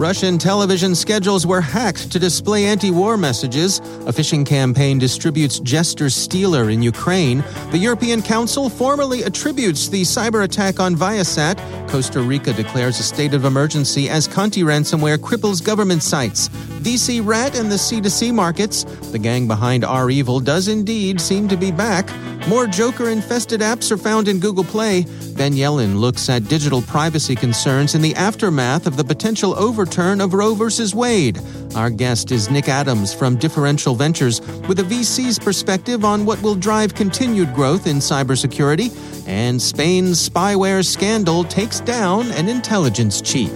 Russian television schedules were hacked to display anti war messages. A phishing campaign distributes Jester Stealer in Ukraine. The European Council formally attributes the cyber attack on Viasat. Costa Rica declares a state of emergency as Conti ransomware cripples government sites. DCRat and the C2C markets. The gang behind REvil does indeed seem to be back. More Joker infested apps are found in Google Play. Ben Yelin looks at digital privacy concerns in the aftermath of the potential overturn of Roe v. Wade. Our guest is Nick Adams from Differential Ventures with a VC's perspective on what will drive continued growth in cybersecurity. And Spain's spyware scandal takes down an intelligence chief.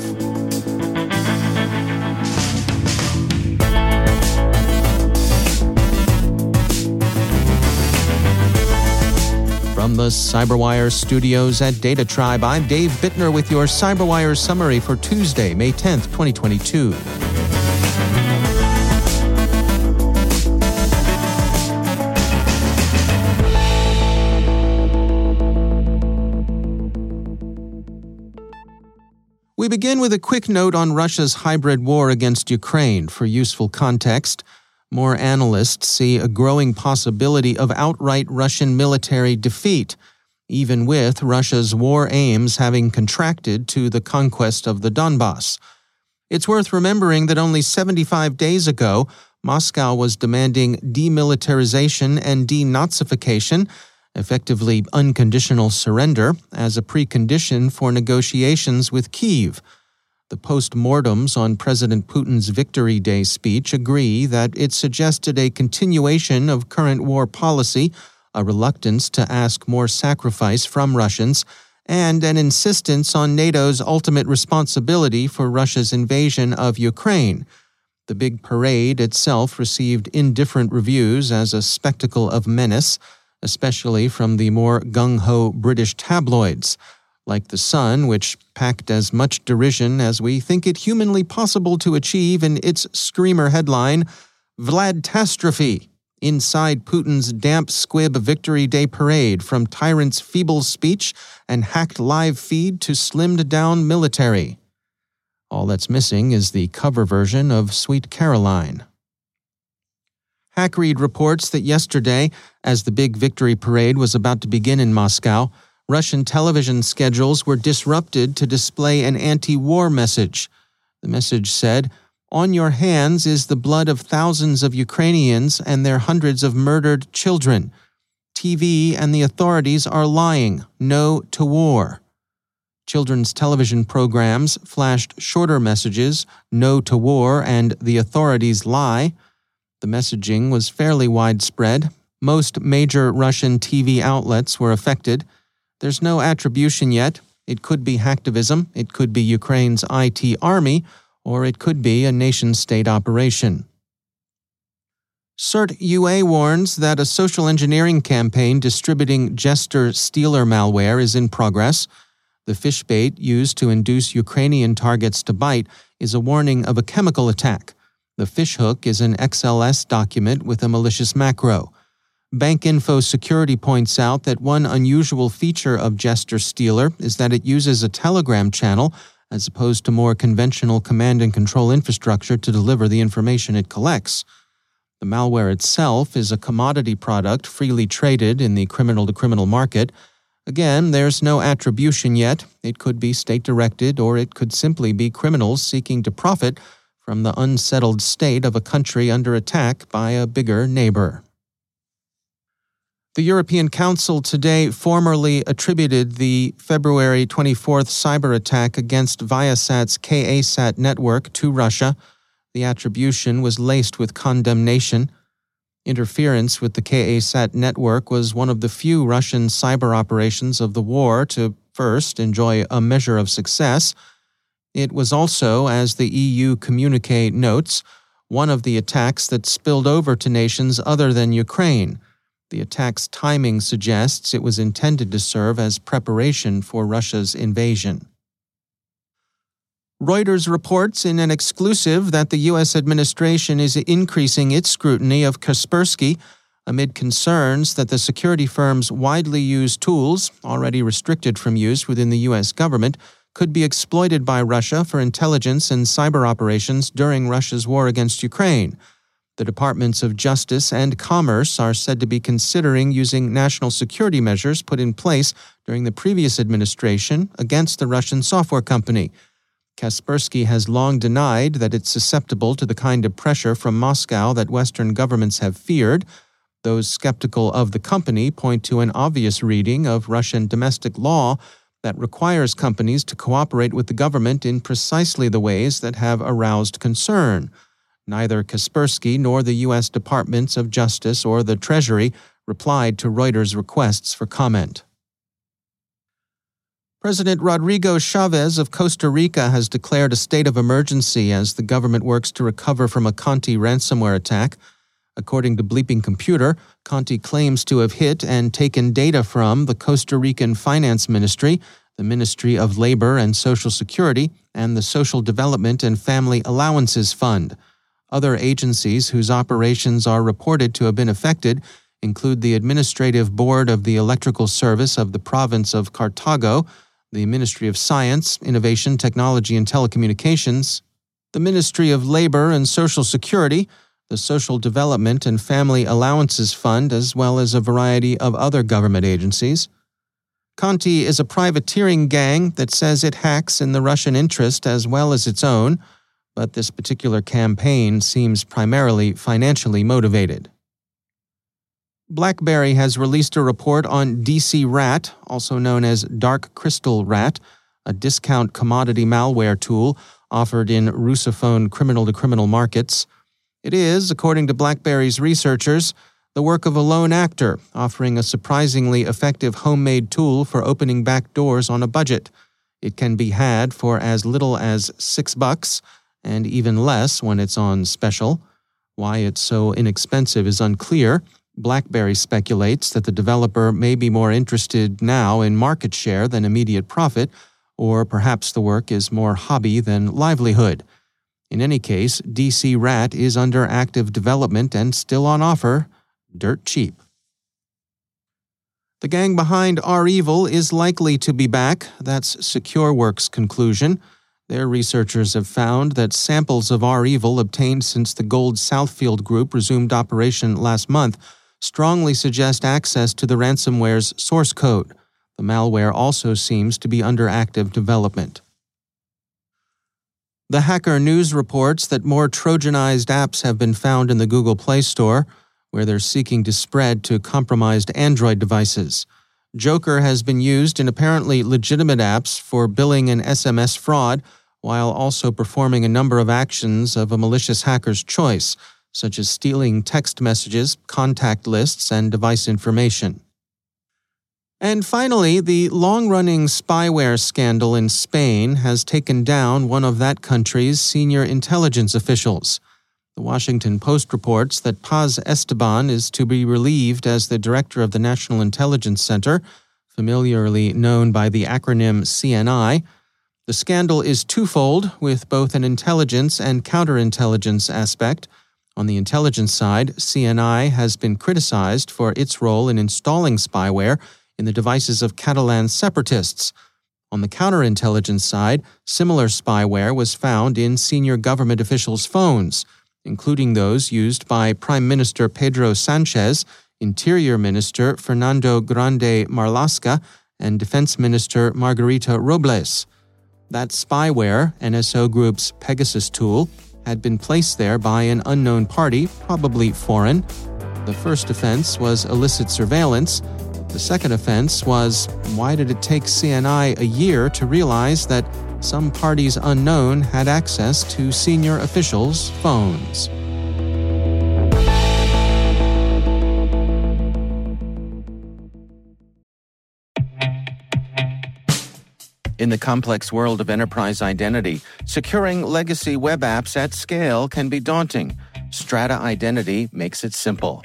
The Cyberwire studios at DataTribe, I'm Dave Bittner with your Cyberwire summary for Tuesday, May 10th, 2022. We begin with a quick note on Russia's hybrid war against Ukraine for useful context. More analysts see a growing possibility of outright Russian military defeat, even with Russia's war aims having contracted to the conquest of the Donbass. It's worth remembering that only 75 days ago, Moscow was demanding demilitarization and denazification, effectively unconditional surrender, as a precondition for negotiations with Kiev. The post-mortems on President Putin's Victory Day speech agree that it suggested a continuation of current war policy, a reluctance to ask more sacrifice from Russians, and an insistence on NATO's ultimate responsibility for Russia's invasion of Ukraine. The big parade itself received indifferent reviews as a spectacle of menace, especially from the more gung ho British tabloids like the sun, which packed as much derision as we think it humanly possible to achieve in its screamer headline, "Vlad Vladtastrophe, inside Putin's damp squib Victory Day parade from tyrant's feeble speech and hacked live feed to slimmed down military. All that's missing is the cover version of Sweet Caroline. Hackread reports that yesterday, as the big victory parade was about to begin in Moscow, Russian television schedules were disrupted to display an anti war message. The message said, On your hands is the blood of thousands of Ukrainians and their hundreds of murdered children. TV and the authorities are lying. No to war. Children's television programs flashed shorter messages, No to war and The authorities lie. The messaging was fairly widespread. Most major Russian TV outlets were affected. There's no attribution yet. It could be hacktivism, it could be Ukraine's IT army, or it could be a nation state operation. CERT UA warns that a social engineering campaign distributing Jester Stealer malware is in progress. The fish bait used to induce Ukrainian targets to bite is a warning of a chemical attack. The fishhook is an XLS document with a malicious macro. BankInfo Security points out that one unusual feature of Jester Stealer is that it uses a Telegram channel as opposed to more conventional command and control infrastructure to deliver the information it collects. The malware itself is a commodity product freely traded in the criminal to criminal market. Again, there's no attribution yet. It could be state directed, or it could simply be criminals seeking to profit from the unsettled state of a country under attack by a bigger neighbor. The European Council today formally attributed the February 24th cyber attack against Viasat's KA-SAT network to Russia. The attribution was laced with condemnation. Interference with the KA-SAT network was one of the few Russian cyber operations of the war to first enjoy a measure of success. It was also, as the EU communique notes, one of the attacks that spilled over to nations other than Ukraine. The attack's timing suggests it was intended to serve as preparation for Russia's invasion. Reuters reports in an exclusive that the U.S. administration is increasing its scrutiny of Kaspersky amid concerns that the security firm's widely used tools, already restricted from use within the U.S. government, could be exploited by Russia for intelligence and cyber operations during Russia's war against Ukraine. The Departments of Justice and Commerce are said to be considering using national security measures put in place during the previous administration against the Russian software company. Kaspersky has long denied that it's susceptible to the kind of pressure from Moscow that Western governments have feared. Those skeptical of the company point to an obvious reading of Russian domestic law that requires companies to cooperate with the government in precisely the ways that have aroused concern. Neither Kaspersky nor the U.S. Departments of Justice or the Treasury replied to Reuters' requests for comment. President Rodrigo Chaves of Costa Rica has declared a state of emergency as the government works to recover from a Conti ransomware attack. According to Bleeping Computer, Conti claims to have hit and taken data from the Costa Rican Finance Ministry, the Ministry of Labor and Social Security, and the Social Development and Family Allowances Fund. Other agencies whose operations are reported to have been affected include the Administrative Board of the Electrical Service of the Province of Cartago, the Ministry of Science, Innovation, Technology, and Telecommunications, the Ministry of Labor and Social Security, the Social Development and Family Allowances Fund, as well as a variety of other government agencies. Conti is a privateering gang that says it hacks in the Russian interest as well as its own but this particular campaign seems primarily financially motivated. BlackBerry has released a report on DCRat, also known as Dark Crystal Rat, a discount commodity malware tool offered in Russophone criminal to criminal markets. It is, according to BlackBerry's researchers, the work of a lone actor offering a surprisingly effective homemade tool for opening back doors on a budget. It can be had for as little as six bucks and even less when it's on special. Why it's so inexpensive is unclear. BlackBerry speculates that the developer may be more interested now in market share than immediate profit, or perhaps the work is more hobby than livelihood. In any case, DCRat is under active development and still on offer, dirt cheap. The gang behind REvil is likely to be back. That's SecureWorks' conclusion. Their researchers have found that samples of REvil obtained since the Gold Southfield group resumed operation last month strongly suggest access to the ransomware's source code. The malware also seems to be under active development. The Hacker News reports that more Trojanized apps have been found in the Google Play Store, where they're seeking to spread to compromised Android devices. Joker has been used in apparently legitimate apps for billing and SMS fraud, while also performing a number of actions of a malicious hacker's choice, such as stealing text messages, contact lists, and device information. And finally, the long running spyware scandal in Spain has taken down one of that country's senior intelligence officials. The Washington Post reports that Paz Esteban is to be relieved as the director of the National Intelligence Center, familiarly known by the acronym CNI. The scandal is twofold, with both an intelligence and counterintelligence aspect. On the intelligence side, CNI has been criticized for its role in installing spyware in the devices of Catalan separatists. On the counterintelligence side, similar spyware was found in senior government officials' phones, including those used by Prime Minister Pedro Sanchez, Interior Minister Fernando Grande Marlaska, and Defense Minister Margarita Robles. That spyware, NSO Group's Pegasus tool, had been placed there by an unknown party, probably foreign. The first offense was illicit surveillance. The second offense was why did it take CNI a year to realize that some parties unknown had access to senior officials' phones? In the complex world of enterprise identity, securing legacy web apps at scale can be daunting. Strata Identity makes it simple.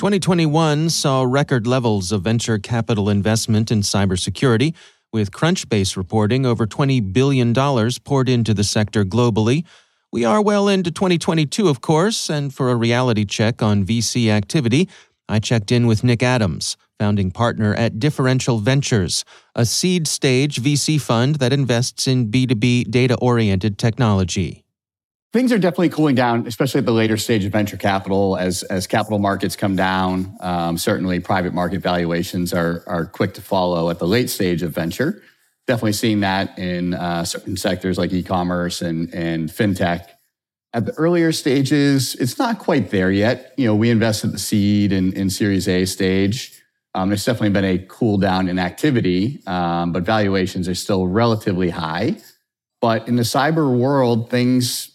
2021 saw record levels of venture capital investment in cybersecurity, with Crunchbase reporting over $20 billion poured into the sector globally. We are well into 2022, of course, and for a reality check on VC activity, I checked in with Nick Adams, founding partner at Differential Ventures, a seed stage VC fund that invests in B2B data oriented technology things are definitely cooling down, especially at the later stage of venture capital as as capital markets come down. Um, certainly, private market valuations are are quick to follow at the late stage of venture. Definitely seeing that in uh, certain sectors like e-commerce and and fintech. At the earlier stages, it's not quite there yet. You know, we invest at the seed and in Series A stage. Um, there's definitely been a cool down in activity, um, but valuations are still relatively high. But in the cyber world, things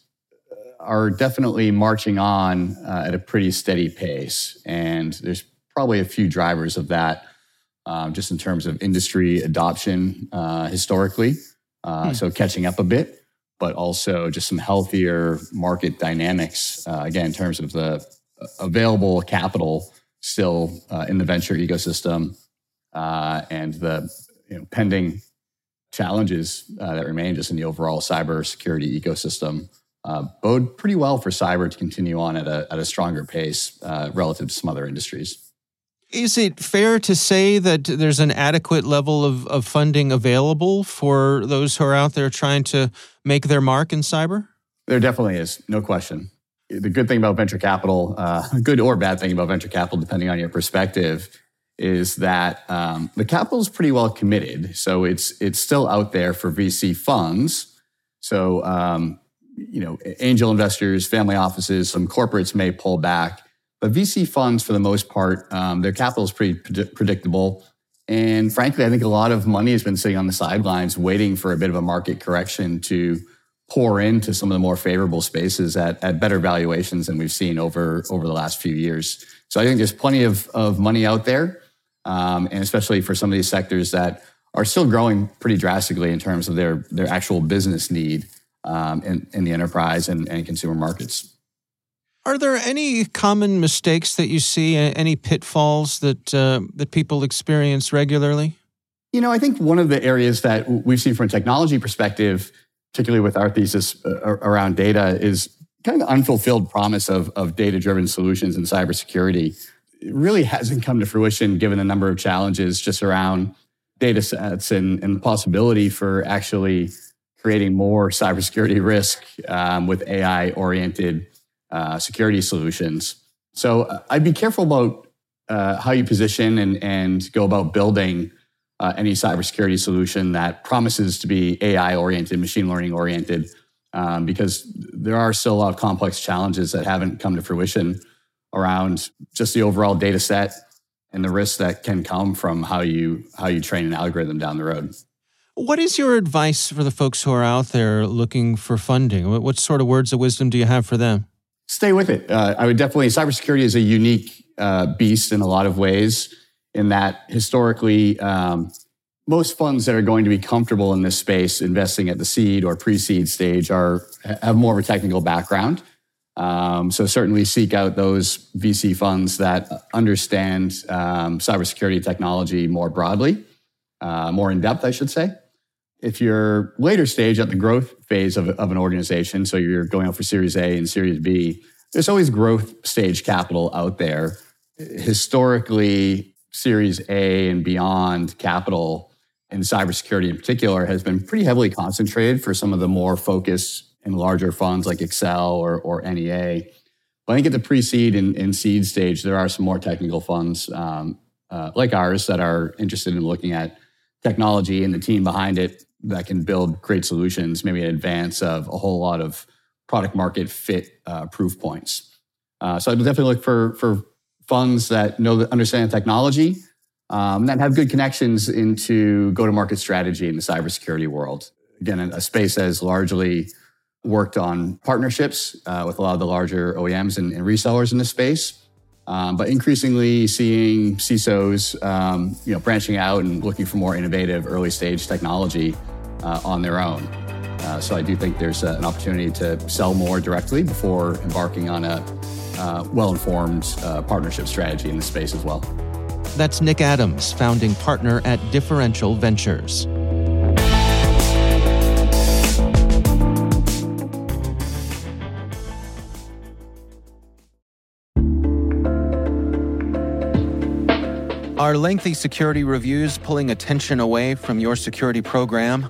are definitely marching on uh, at a pretty steady pace. And there's probably a few drivers of that, um, just in terms of industry adoption uh, historically. Uh, hmm. So catching up a bit, but also just some healthier market dynamics, uh, again, in terms of the available capital still uh, in the venture ecosystem uh, and the you know, pending challenges that remain just in the overall cybersecurity ecosystem uh, bode pretty well for cyber to continue on at a, at a stronger pace uh, relative to some other industries. Is it fair to say that there's an adequate level of, of funding available for those who are out there trying to make their mark in cyber? There definitely is, no question. The good thing about venture capital, uh, good or bad thing about venture capital, depending on your perspective, is that um, the capital is pretty well committed. So it's it's still out there for VC funds. So um, you know, angel investors, family offices, some corporates may pull back, but VC funds, for the most part, um, their capital is pretty pred- predictable. And frankly, I think a lot of money has been sitting on the sidelines waiting for a bit of a market correction to pour into some of the more favorable spaces at, at better valuations than we've seen over over the last few years. So I think there's plenty of, of money out there, um, and especially for some of these sectors that are still growing pretty drastically in terms of their their actual business need um, in, in the enterprise and, and consumer markets. Are there any common mistakes that you see, any pitfalls that uh, that people experience regularly? You know, I think one of the areas that we've seen from a technology perspective, particularly with our thesis uh, around data, is kind of the unfulfilled promise of, of data driven solutions in cybersecurity. It really hasn't come to fruition given the number of challenges just around data sets and, and the possibility for actually creating more cybersecurity risk um, with AI oriented uh, security solutions. So uh, I'd be careful about uh, how you position and, and go about building uh, any cybersecurity solution that promises to be AI oriented, machine learning oriented, um, because there are still a lot of complex challenges that haven't come to fruition around just the overall data set and the risks that can come from how you how you train an algorithm down the road. What is your advice for the folks who are out there looking for funding? What, what sort of words of wisdom do you have for them? Stay with it. Uh, I would definitely. Cybersecurity is a unique uh, beast in a lot of ways. In that, historically, um, most funds that are going to be comfortable in this space, investing at the seed or pre-seed stage, are have more of a technical background. Um, so certainly seek out those VC funds that understand um, cybersecurity technology more broadly, uh, more in depth, I should say. If you're later stage at the growth phase of, of an organization, so you're going out for Series A and Series B, there's always growth stage capital out there. Historically, Series A and beyond capital in cybersecurity in particular has been pretty heavily concentrated for some of the more focused and larger funds like Accel or, or NEA. But I think at the pre-seed and, and seed stage, there are some more technical funds um, uh, like ours that are interested in looking at technology and the team behind it that can build great solutions, maybe in advance of a whole lot of product market fit uh, proof points. Uh, so I would definitely look for for funds that know understand technology um, that have good connections into go to market strategy in the cybersecurity world. Again, a space that is largely worked on partnerships uh, with a lot of the larger OEMs and, and resellers in this space. Um, but increasingly seeing CISOs, um, you know, branching out and looking for more innovative early stage technology uh, on their own. Uh, so I do think there's uh, an opportunity to sell more directly before embarking on a uh, well-informed uh, partnership strategy in the space as well. That's Nick Adams, founding partner at Differential Ventures. Are lengthy security reviews pulling attention away from your security program?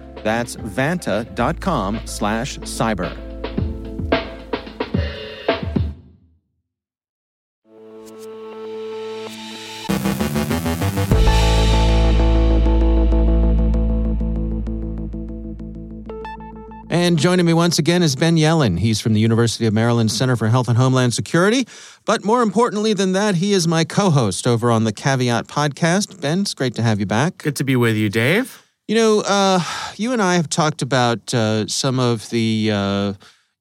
That's vanta.com slash cyber. And joining me once again is Ben Yelin. He's from the University of Maryland Center for Health and Homeland Security. But more importantly than that, he is my co host over on the Caveat podcast. Ben, it's great to have you back. Good to be with you, Dave. You know, uh, you and I have talked about uh, some of the. Uh,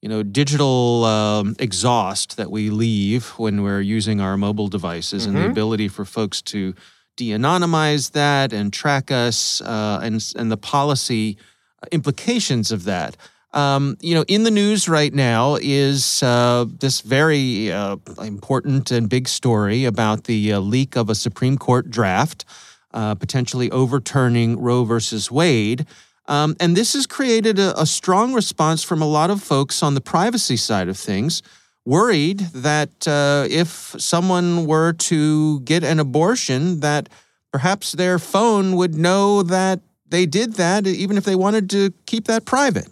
you know, digital um, exhaust that we leave when we're using our mobile devices, mm-hmm. and the mm-hmm. ability for folks to de-anonymize that and track us, uh, and and the policy implications of that. Um, you know, in the news right now is uh, this very uh, important and big story about the uh, leak of a Supreme Court draft, uh, potentially overturning Roe versus Wade. Um, and this has created a, a, strong response from a lot of folks on the privacy side of things, worried that uh, if someone were to get an abortion, that perhaps their phone would know that they did that even if they wanted to keep that private.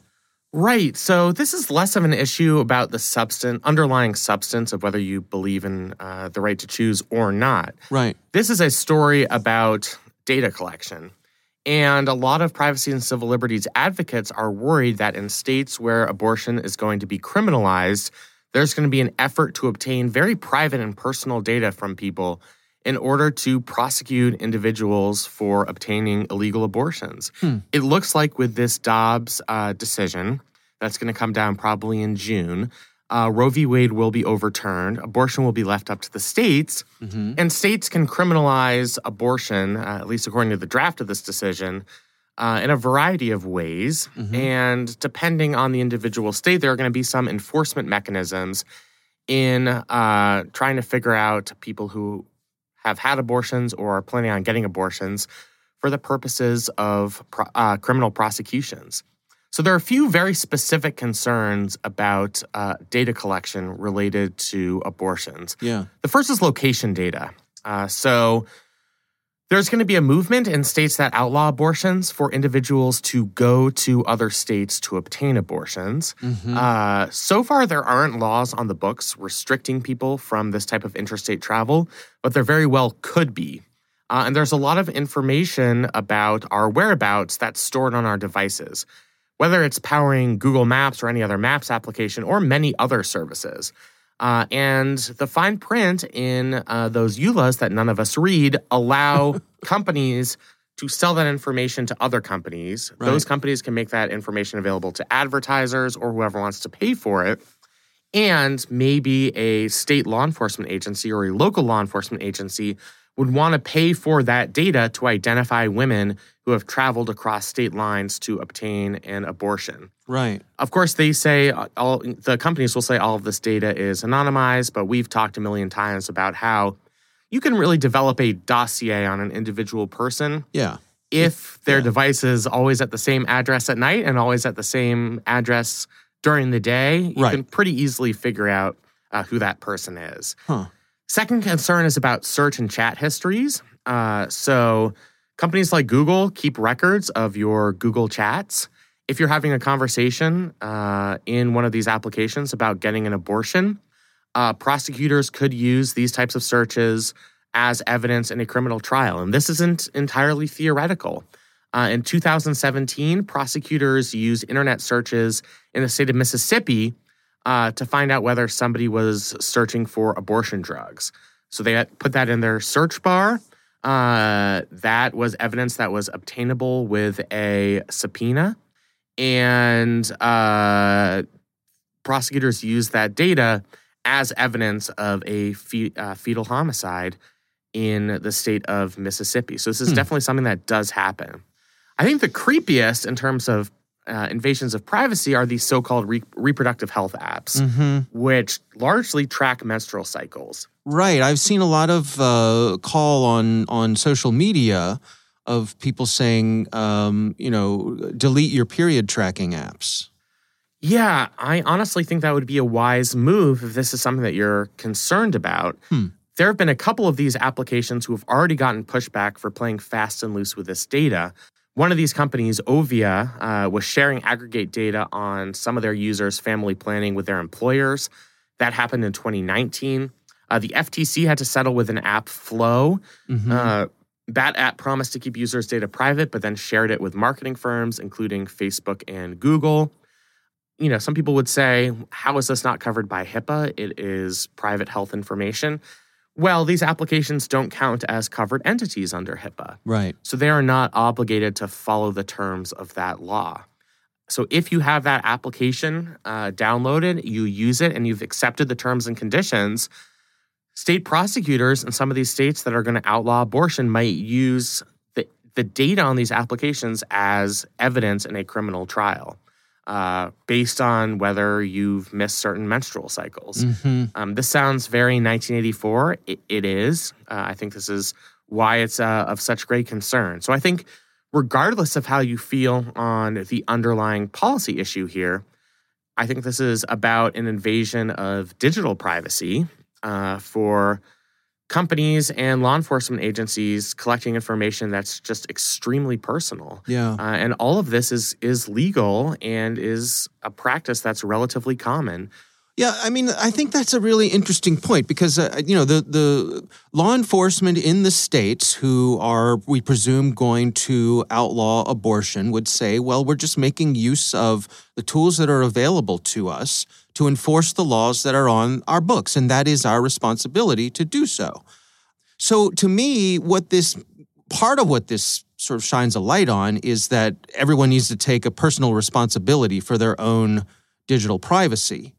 Right. So this is less of an issue about the substance, underlying substance of whether you believe in uh, the right to choose or not. Right. This is a story about data collection. And a lot of privacy and civil liberties advocates are worried that in states where abortion is going to be criminalized, there's going to be an effort to obtain very private and personal data from people in order to prosecute individuals for obtaining illegal abortions. Hmm. It looks like with this Dobbs uh, decision, that's going to come down probably in June. Uh, Roe v. Wade will be overturned. Abortion will be left up to the states, Mm-hmm. and states can criminalize abortion, uh, at least according to the draft of this decision, uh, in a variety of ways. Mhm. And depending on the individual state, there are going to be some enforcement mechanisms in uh, trying to figure out people who have had abortions or are planning on getting abortions for the purposes of pro- uh, criminal prosecutions. So there are a few very specific concerns about uh, data collection related to abortions. Yeah. The first is location data. Uh, so there's going to be a movement in states that outlaw abortions for individuals to go to other states to obtain abortions. Mhm. Uh, so far, there aren't laws on the books restricting people from this type of interstate travel, but there very well could be. Uh, and there's a lot of information about our whereabouts that's stored on our devices, whether it's powering Google Maps or any other Maps application or many other services. Uh, and the fine print in uh, those EULAs that none of us read allow companies to sell that information to other companies. Those companies can make that information available to advertisers or whoever wants to pay for it. And maybe a state law enforcement agency or a local law enforcement agency would want to pay for that data to identify women who have traveled across state lines to obtain an abortion. Right. Of course, they say uh, all the companies will say all of this data is anonymized, but we've talked a million times about how you can really develop a dossier on an individual person Yeah. if their yeah. device is always at the same address at night and always at the same address during the day. You Right. can pretty easily figure out uh, who that person is. Huh. Second concern is about search and chat histories. Uh, so, companies like Google keep records of your Google chats. If you're having a conversation uh, in one of these applications about getting an abortion, uh, prosecutors could use these types of searches as evidence in a criminal trial. And this isn't entirely theoretical. Uh, in 2017, prosecutors used internet searches in the state of Mississippi uh, to find out whether somebody was searching for abortion drugs. So they put that in their search bar. Uh, that was evidence that was obtainable with a subpoena. And uh, prosecutors used that data as evidence of a fe- uh, fetal homicide in the state of Mississippi. So this is Hmm. definitely something that does happen. I think the creepiest in terms of uh, invasions of privacy are these so-called re- reproductive health apps, hmm which largely track menstrual cycles. Right. I've seen a lot of uh, call on on social media of people saying, um, you know, delete your period tracking apps. Yeah, I honestly think that would be a wise move if this is something that you're concerned about. Hmm. There have been a couple of these applications who have already gotten pushback for playing fast and loose with this data. One of these companies, Ovia, uh, was sharing aggregate data on some of their users' family planning with their employers. That happened in 2019. Uh, the FTC had to settle with an app, Flow. Mhm. Uh, that app promised to keep users' data private, but then shared it with marketing firms, including Facebook and Google. You know, some people would say, how is this not covered by HIPAA? It is private health information. Well, these applications don't count as covered entities under HIPAA. right. So they are not obligated to follow the terms of that law. So if you have that application uh, downloaded, you use it, and you've accepted the terms and conditions, state prosecutors in some of these states that are going to outlaw abortion might use the, the data on these applications as evidence in a criminal trial. Uh, based on whether you've missed certain menstrual cycles. hmm Um, this sounds very 1984. It, it is. Uh, I think this is why it's uh, of such great concern. So I think, regardless of how you feel on the underlying policy issue here, I think this is about an invasion of digital privacy uh, for companies and law enforcement agencies collecting information that's just extremely personal. Yeah. Uh, and all of this is is legal and is a practice that's relatively common. Yeah, I mean, I think that's a really interesting point because uh, you know the the law enforcement in the states who are, we presume, going to outlaw abortion would say, well, we're just making use of the tools that are available to us to enforce the laws that are on our books, and that is our responsibility to do so. So, to me, what this part of what this sort of shines a light on is that everyone needs to take a personal responsibility for their own digital privacy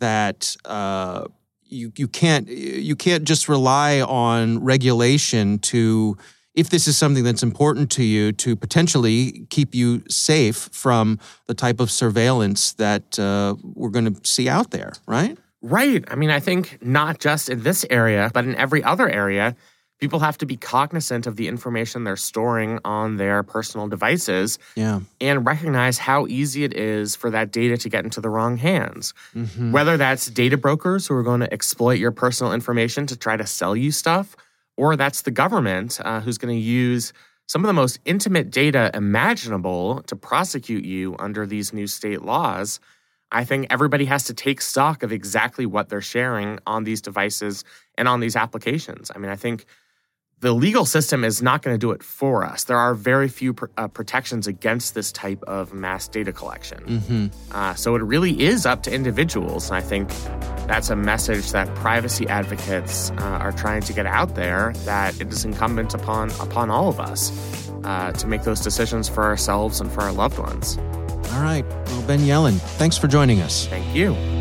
that uh, you you can't you can't just rely on regulation to if this is something that's important to you to potentially keep you safe from the type of surveillance that uh, we're going to see out there, right? Right. I mean, I think not just in this area, but in every other area, people have to be cognizant of the information they're storing on their personal devices Yeah. and recognize how easy it is for that data to get into the wrong hands. Mm-hmm. Whether that's data brokers who are going to exploit your personal information to try to sell you stuff, or that's the government uh, who's going to use some of the most intimate data imaginable to prosecute you under these new state laws. I think everybody has to take stock of exactly what they're sharing on these devices and on these applications. I mean, I think the legal system is not going to do it for us. There are very few pr- uh, protections against this type of mass data collection. Mm-hmm. Uh, so it really is up to individuals. And I think that's a message that privacy advocates uh, are trying to get out there that it is incumbent upon upon all of us uh, to make those decisions for ourselves and for our loved ones. All right. Well, Ben Yelin, thanks for joining us. Thank you.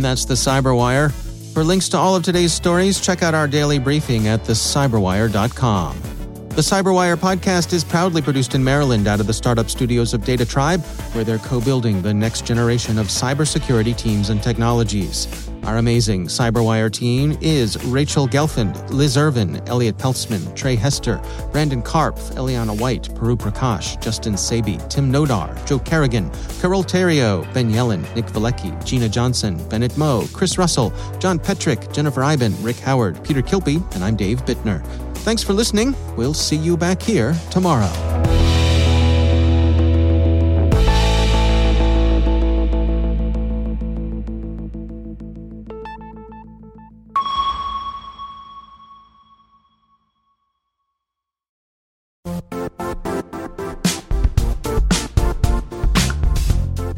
And that's the Cyberwire. For links to all of today's stories, check out our daily briefing at thecyberwire.com. The Cyberwire podcast is proudly produced in Maryland out of the startup studios of DataTribe, where they're co building the next generation of cybersecurity teams and technologies. Our amazing Cyberwire team is Rachel Gelfand, Liz Irvin, Elliot Peltzman, Trey Hester, Brandon Karpf, Eliana White, Puru Prakash, Justin Sabie, Tim Nodar, Joe Carrigan, Carole Theriault, Ben Yelin, Nick Veliky, Gina Johnson, Bennett Moe, Chris Russell, John Petrik, Jennifer Eiben, Rick Howard, Peter Kilpe, and I'm Dave Bittner. Thanks for listening. We'll see you back here tomorrow.